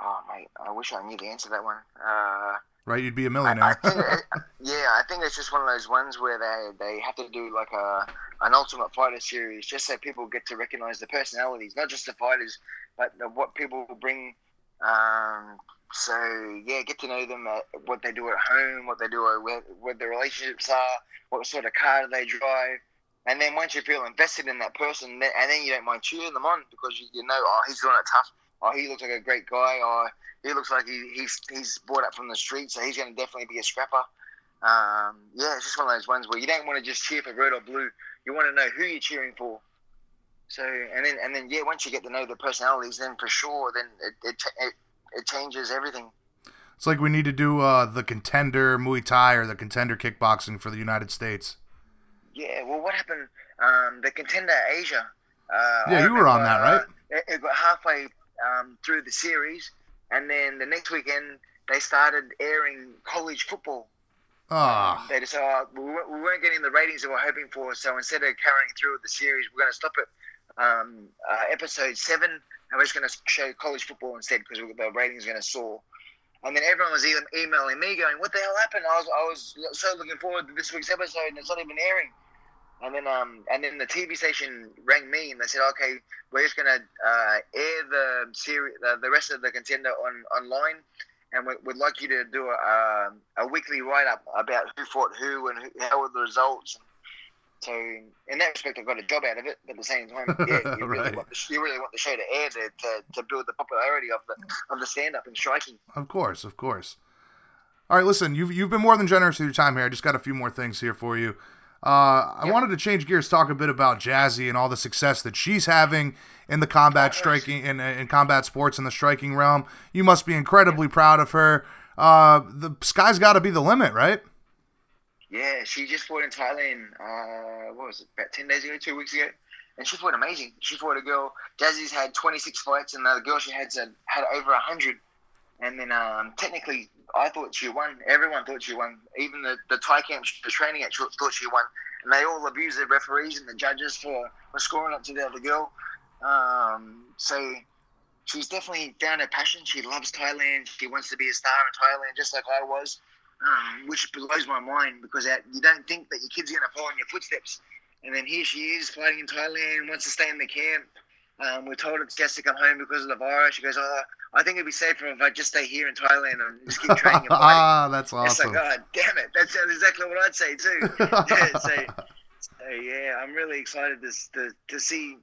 Oh mate, I wish I knew the answer to that one. Uh, Right, you'd be a millionaire. think, it- <laughs> yeah, I think it's just one of those ones where they they have to do like a an Ultimate Fighter series, just so people get to recognize the personalities, not just the fighters, but the, what people bring. Um, so yeah, get to know them, uh, what they do at home, what they do, at, where, what their relationships are, what sort of car they drive, and then once you feel invested in that person, and then you don't mind cheering them on because you, you know, oh, he's doing it tough. Oh, he looks like a great guy. Oh, he looks like he, he's he's brought up from the street, so he's going to definitely be a scrapper. Um, yeah, it's just one of those ones where you don't want to just cheer for red or blue. You want to know who you're cheering for. So and then and then yeah, once you get to know the personalities, then for sure, then it it, it, it changes everything. It's like we need to do uh, the contender Muay Thai or the contender kickboxing for the United States. Yeah, well, what happened? Um, the contender Asia. Uh, Yeah, I you were on that, right? uh, it, it got halfway um, through the series, and then the next weekend they started airing college football. Ah, They decided oh, we, weren't, getting the ratings that we were hoping for, so instead of carrying through with the series, we're going to stop at um, uh, episode seven, and we're just going to show college football instead because the ratings are going to soar. And then everyone was emailing me, going, "What the hell happened?" I was, I was so looking forward to this week's episode, and it's not even airing. And then, um, and then the TV station rang me, and they said, "Okay, we're just gonna uh, air the series, the, the rest of the contender on online, and we, would like you to do a, um, a weekly write up about who fought who and who, how were the results." So in that respect, I got a job out of it. But at the same time, yeah, <laughs> you really Right. want the, you really want the show to air to, to, to build the popularity of the of the stand up and striking. Of course, of course. All right, listen, you've you've been more than generous with your time here. I just got a few more things here for you. Uh, I Yeah. wanted to change gears, talk a bit about Jazzy and all the success that she's having in the combat striking in, in combat sports in the striking realm. You must be incredibly proud of her. Uh, the sky's got to be the limit, right? Yeah, she just fought in Thailand. Uh, what was it? About ten days ago, two weeks ago, and she fought amazing. She fought a girl. Jazzy's had twenty six fights, and the girl she had had, had over hundred. And then um, technically, I thought she won. Everyone thought she won. Even the, the Thai camp was training at thought she won. And they all abused the referees and the judges for, for scoring up to the other girl. Um, so she's definitely found her passion. She loves Thailand. She wants to be a star in Thailand, just like I was um, which blows my mind because that, you don't think that your kid's are going to follow in your footsteps. And then here she is fighting in Thailand, wants to stay in the camp. Um, we're told it's just to come home because of the virus. She goes, oh, I think it'd be safer if I just stay here in Thailand and just keep training <laughs> ah, that's It's awesome. like, oh, damn it. That sounds exactly what I'd say, too. <laughs> yeah, so, so, yeah, I'm really excited to, to, to see.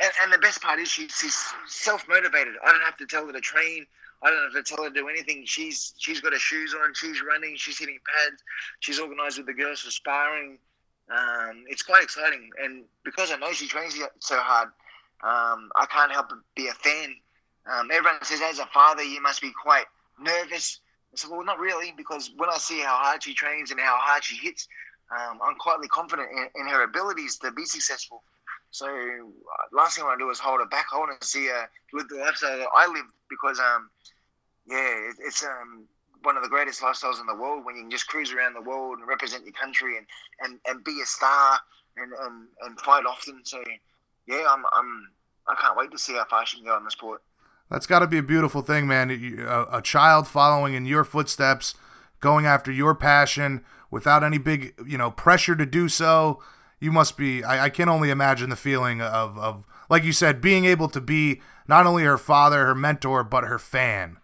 And, and the best part is she, she's self motivated. I don't have to tell her to train. I don't have to tell her to do anything. She's she's got her shoes on. She's running. She's hitting pads. She's organised with the girls for sparring. Um, it's quite exciting, and because I know she trains so hard, um, I can't help but be a fan. Um, everyone says, as a father, you must be quite nervous. I said, well, not really, because when I see how hard she trains and how hard she hits, um, I'm quietly confident in, in her abilities to be successful. So uh, last thing I want to do is hold her back. I want to see her live the lifestyle that I live because, um, yeah, it, it's um, one of the greatest lifestyles in the world when you can just cruise around the world and represent your country and, and, and be a star and, and, and fight often. So, yeah, I'm, I'm, I can't wait to see how far she can go in the sport. That's got to be a beautiful thing, man. A, a child following in your footsteps, going after your passion without any big, you know, pressure to do so. You must be. I, I can only imagine the feeling of, of, like you said, being able to be not only her father, her mentor, but her fan.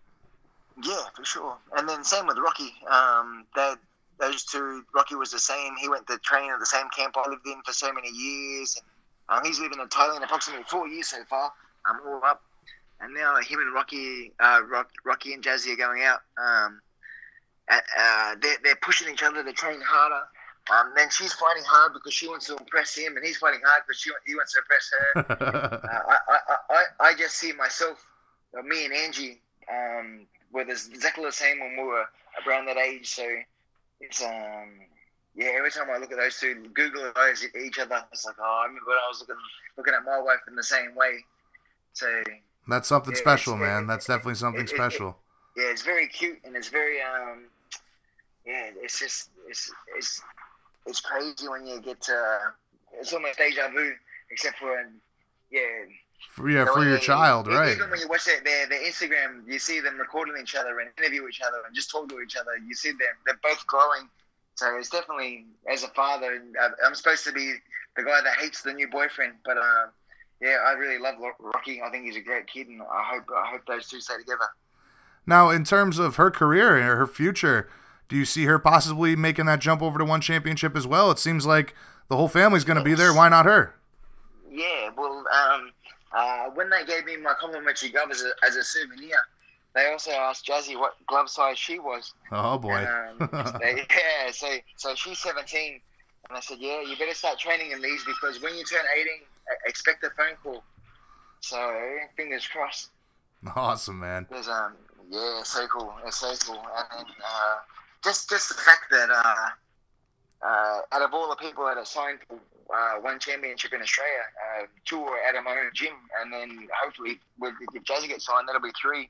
Yeah, for sure. And then same with Rocky. Um, that those two, Rocky was the same. He went to train at the same camp I lived in for so many years, and um, he's living in Thailand approximately four years so far. I'm all up, and now him and Rocky, uh, Rock, Rocky and Jazzy are going out. Um, uh, they're, they're pushing each other to train harder. Um, then she's fighting hard because she wants to impress him, and he's fighting hard because she, he wants to impress her. <laughs> uh, I, I, I, I just see myself, uh, me and Angie, um, were exactly the same when we were around that age. So it's um, yeah. Every time I look at those two, Google those at each other, it's like, oh, I remember when I was looking looking at my wife in the same way. So That's something Yeah, special, man. That's definitely something it- it- special. yeah, it's very cute and it's very um, yeah. It's just it's it's it's crazy when you get to. It's almost deja vu, except for yeah. For, yeah, know, for your you- child, even right? when you watch their, their, their Instagram, you see them recording each other and interview each other and just talk to each other. You see them; they're both growing. So it's definitely, as a father, I'm supposed to be the guy that hates the new boyfriend, but uh, yeah, I really love Rocky. I think he's a great kid, and I hope I hope those two stay together. Now, in terms of her career and her future, do you see her possibly making that jump over to one championship as well? It seems like the whole family's going to be there. Why not her? Yeah, well, um, uh, when they gave me my complimentary glove as a, as a souvenir, they also asked Jazzy what glove size she was. Oh boy. Um, <laughs> they- yeah, so so she's 17, and I said, yeah, you better start training in these because when you turn 18, e- expect a phone call. So fingers crossed. awesome, man. There's um, yeah, so cool. It's so cool, and then uh, just just the fact that uh, uh, out of all the people that are signed for uh, one championship in Australia, uh, two are at my own gym, and then hopefully with, if Jazzy gets signed, that'll be three.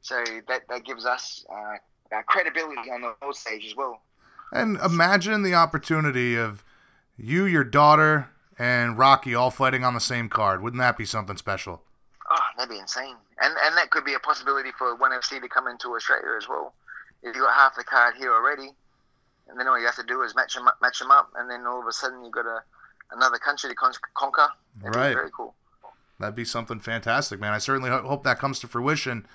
So that that gives us uh, credibility on the world stage as well. And imagine the opportunity of you, your daughter, and Rocky all fighting on the same card. Wouldn't that be something special? Oh that'd be insane. And and that could be a possibility for ONE FC to come into Australia as well. If you got half the card here already, and then all you have to do is match them up, match them up, and then all of a sudden you've got a another country to con- conquer. That'd be Right. very cool. That'd be something fantastic, man. I certainly ho- hope that comes to fruition.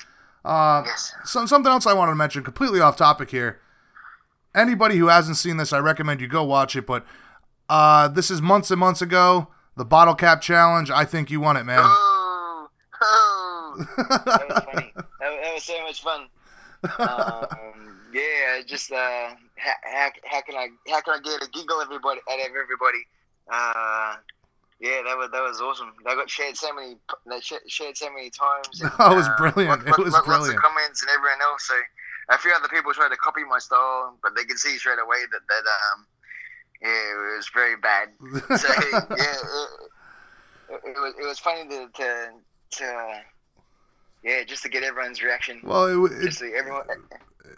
Uh, Yes. some, something else I wanted to mention, completely off topic here. Anybody who hasn't seen this, I recommend you go watch it. But uh, this is months and months ago. The bottle cap challenge. I think you won it, man. Oh, oh. <laughs> that was funny. That, that was so much fun. Um, yeah, just uh, how, how, how can I how can I get a giggle everybody out of everybody? Uh, yeah, that was that was awesome. They got shared so many sh- shared so many times. <laughs> and, That was uh, brilliant. lots- It was lots- brilliant. Lots of comments and everyone else. So a few other people tried to copy my style, but they could see straight away that that um yeah it was very bad. <laughs> So yeah, it, it, was it was funny to to, to yeah just to get everyone's reaction. well, it, it, everyone.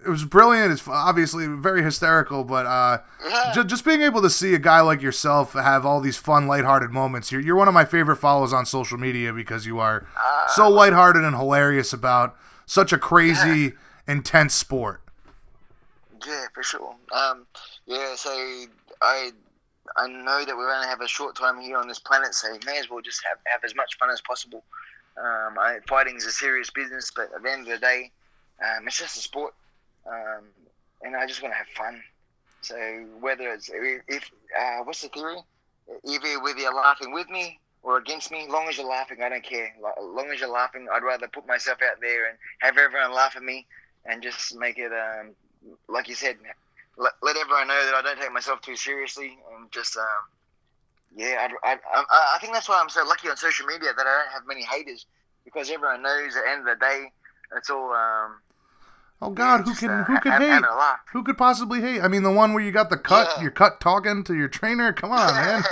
It was brilliant. It's obviously very hysterical, but uh, just, just being able to see a guy like yourself have all these fun, lighthearted moments. You're, you're one of my favorite follows on social media because you are so lighthearted and hilarious about such a crazy, intense sport. Yeah, for sure. Um, yeah, so I I know that we're only have a short time here on this planet, so you may as well just have, have as much fun as possible. Um, I, fighting is a serious business, but at the end of the day, um, it's just a sport, um, and I just want to have fun. So whether it's if uh, what's the theory? Either whether you're laughing with me or against me, long as you're laughing, I don't care. Long as you're laughing, I'd rather put myself out there and have everyone laugh at me and just make it um, like you said, let, let everyone know that I don't take myself too seriously, and just um, yeah, I, I, I, I think that's why I'm so lucky on social media that I don't have many haters because everyone knows at the end of the day, it's all um, Oh God, who can uh, who could hate? Who could possibly hate? I mean, the one where you got the cut, Yeah. you're cut talking to your trainer. Come on, man, <laughs> <laughs>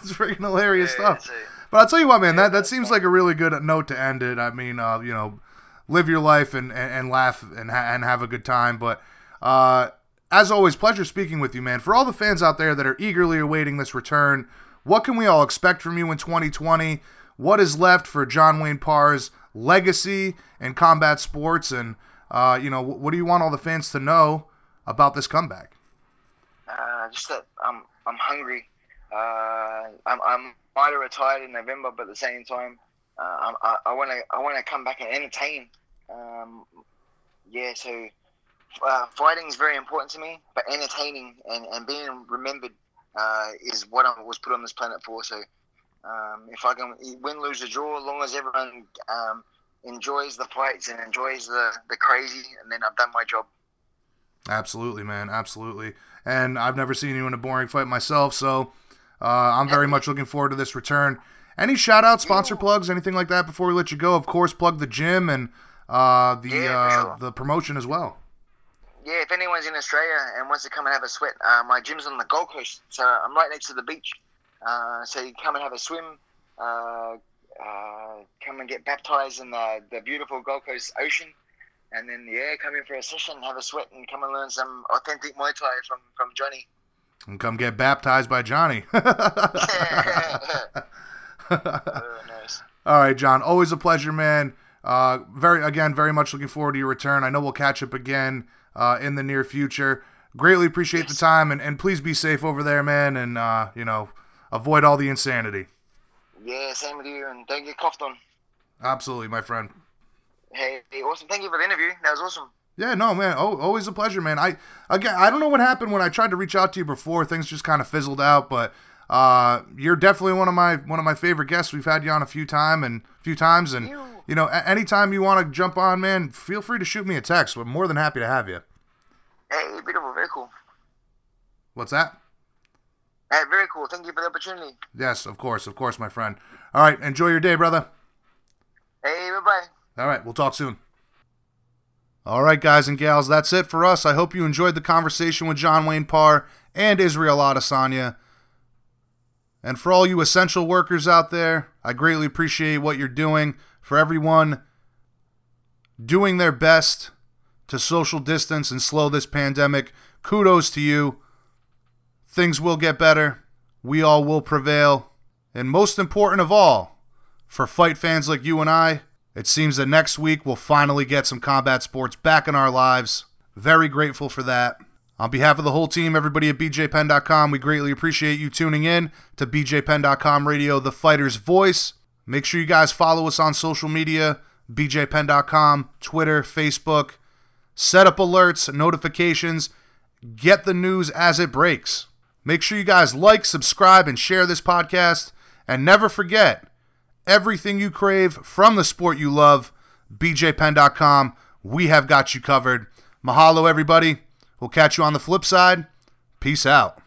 it's freaking hilarious Yeah, stuff. But I'll tell you what, man, that, that seems like a really good note to end it. I mean, uh, you know, live your life and, and, and laugh and, ha- and have a good time. But uh, as always, pleasure speaking with you, man. For all the fans out there that are eagerly awaiting this return, what can we all expect from you in 2020? What is left for John Wayne Parr's legacy in combat sports? And, uh, you know, what do you want all the fans to know about this comeback? Uh, just that I'm I'm hungry. Uh, I'm I'm might have retired in November, but at the same time, uh, I I want to I want to come back and entertain. Um, yeah, so uh, fighting is very important to me, but entertaining and, and being remembered uh, is what I was put on this planet for. So um, if I can win, lose, or draw, as long as everyone um, enjoys the fights and enjoys the, the crazy, and then I've done my job. Absolutely, man. Absolutely. And I've never seen you in a boring fight myself, so uh, I'm very much looking forward to this return. Any shout outs, sponsor plugs, anything like that before we let you go? Of course, plug the gym and uh, the Yeah, uh, sure. the promotion as well. Yeah, if anyone's in Australia and wants to come and have a sweat, uh, my gym's on the Gold Coast, so I'm right next to the beach. Uh, so you come and have a swim, uh, uh, come and get baptized in the, the beautiful Gold Coast ocean, and then yeah, come in for a session, have a sweat, and come and learn some authentic Muay Thai from from Johnny. And come get baptized by Johnny. <laughs> Oh, nice. <laughs> All right, John. Always a pleasure, man. Uh, very again, very much looking forward to your return. I know we'll catch up again uh, in the near future. Greatly appreciate the time, and, and please be safe over there, man. And uh, you know, avoid all the insanity. Yeah, same with you, and don't get coughed on. Absolutely, my friend. Hey, awesome. Thank you for the interview. That was awesome. Yeah, no, man. Oh, always a pleasure, man. I again, I don't know what happened when I tried to reach out to you before. Things just kind of fizzled out, but uh, you're definitely one of my one of my favorite guests. We've had you on a few time and a few times, and You. you know, a- anytime you want to jump on, man, feel free to shoot me a text. We're more than happy to have you. Hey, beautiful. Very cool. What's that? Hey, very cool. Thank you for the opportunity. Yes, of course, of course, my friend. All right, enjoy your day, brother. Hey, bye bye. All right, we'll talk soon. All right, guys and gals, that's it for us. I hope you enjoyed the conversation with John Wayne Parr and Israel Adesanya. And for all you essential workers out there, I greatly appreciate what you're doing. For everyone doing their best to social distance and slow this pandemic, kudos to you. Things will get better. We all will prevail. And most important of all, For fight fans like you and I, it seems that next week we'll finally get some combat sports back in our lives. Very grateful for that. On behalf of the whole team, everybody at BJPenn.com, we greatly appreciate you tuning in to BJPenn.com Radio, the fighter's voice. Make sure you guys follow us on social media BJPenn.com, Twitter, Facebook. Set up alerts, notifications, get the news as it breaks. Make sure you guys like, subscribe, and share this podcast. And never forget everything you crave from the sport you love, BJPenn.com. We have got you covered. Mahalo, everybody. We'll catch you on the flip side. Peace out.